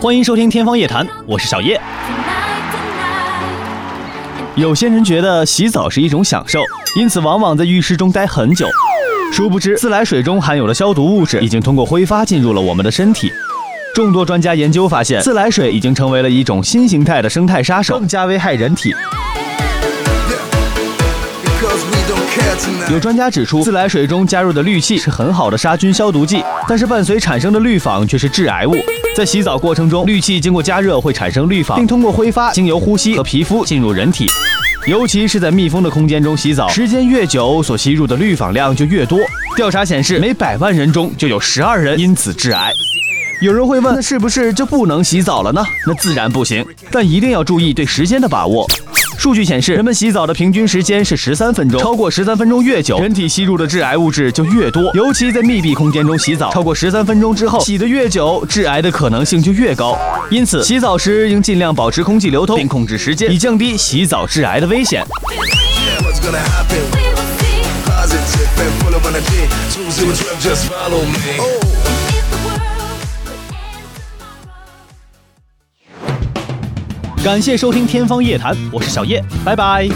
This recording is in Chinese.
欢迎收听《天方夜谭》，我是小叶。有些人觉得洗澡是一种享受，因此往往在浴室中待很久。殊不知，自来水中含有的消毒物质已经通过挥发进入了我们的身体。众多专家研究发现，自来水已经成为了一种新形态的生态杀手，更加危害人体。有专家指出，自来水中加入的氯气是很好的杀菌消毒剂，但是伴随产生的氯仿却是致癌物。在洗澡过程中，氯气经过加热会产生氯仿，并通过挥发经由呼吸和皮肤进入人体。尤其是在密封的空间中洗澡，时间越久，所吸入的氯仿量就越多。调查显示，每百万人中就有十二人因此致癌。有人会问，那是不是就不能洗澡了呢？那自然不行，但一定要注意对时间的把握。数据显示，人们洗澡的平均时间是十三分钟，超过十三分钟越久，人体吸入的致癌物质就越多。尤其在密闭空间中洗澡，超过十三分钟之后，洗得越久，致癌的可能性就越高。因此，洗澡时应尽量保持空气流通，并控制时间，以降低洗澡致癌的危险。感谢收听《天方夜谭》，我是小叶，拜拜。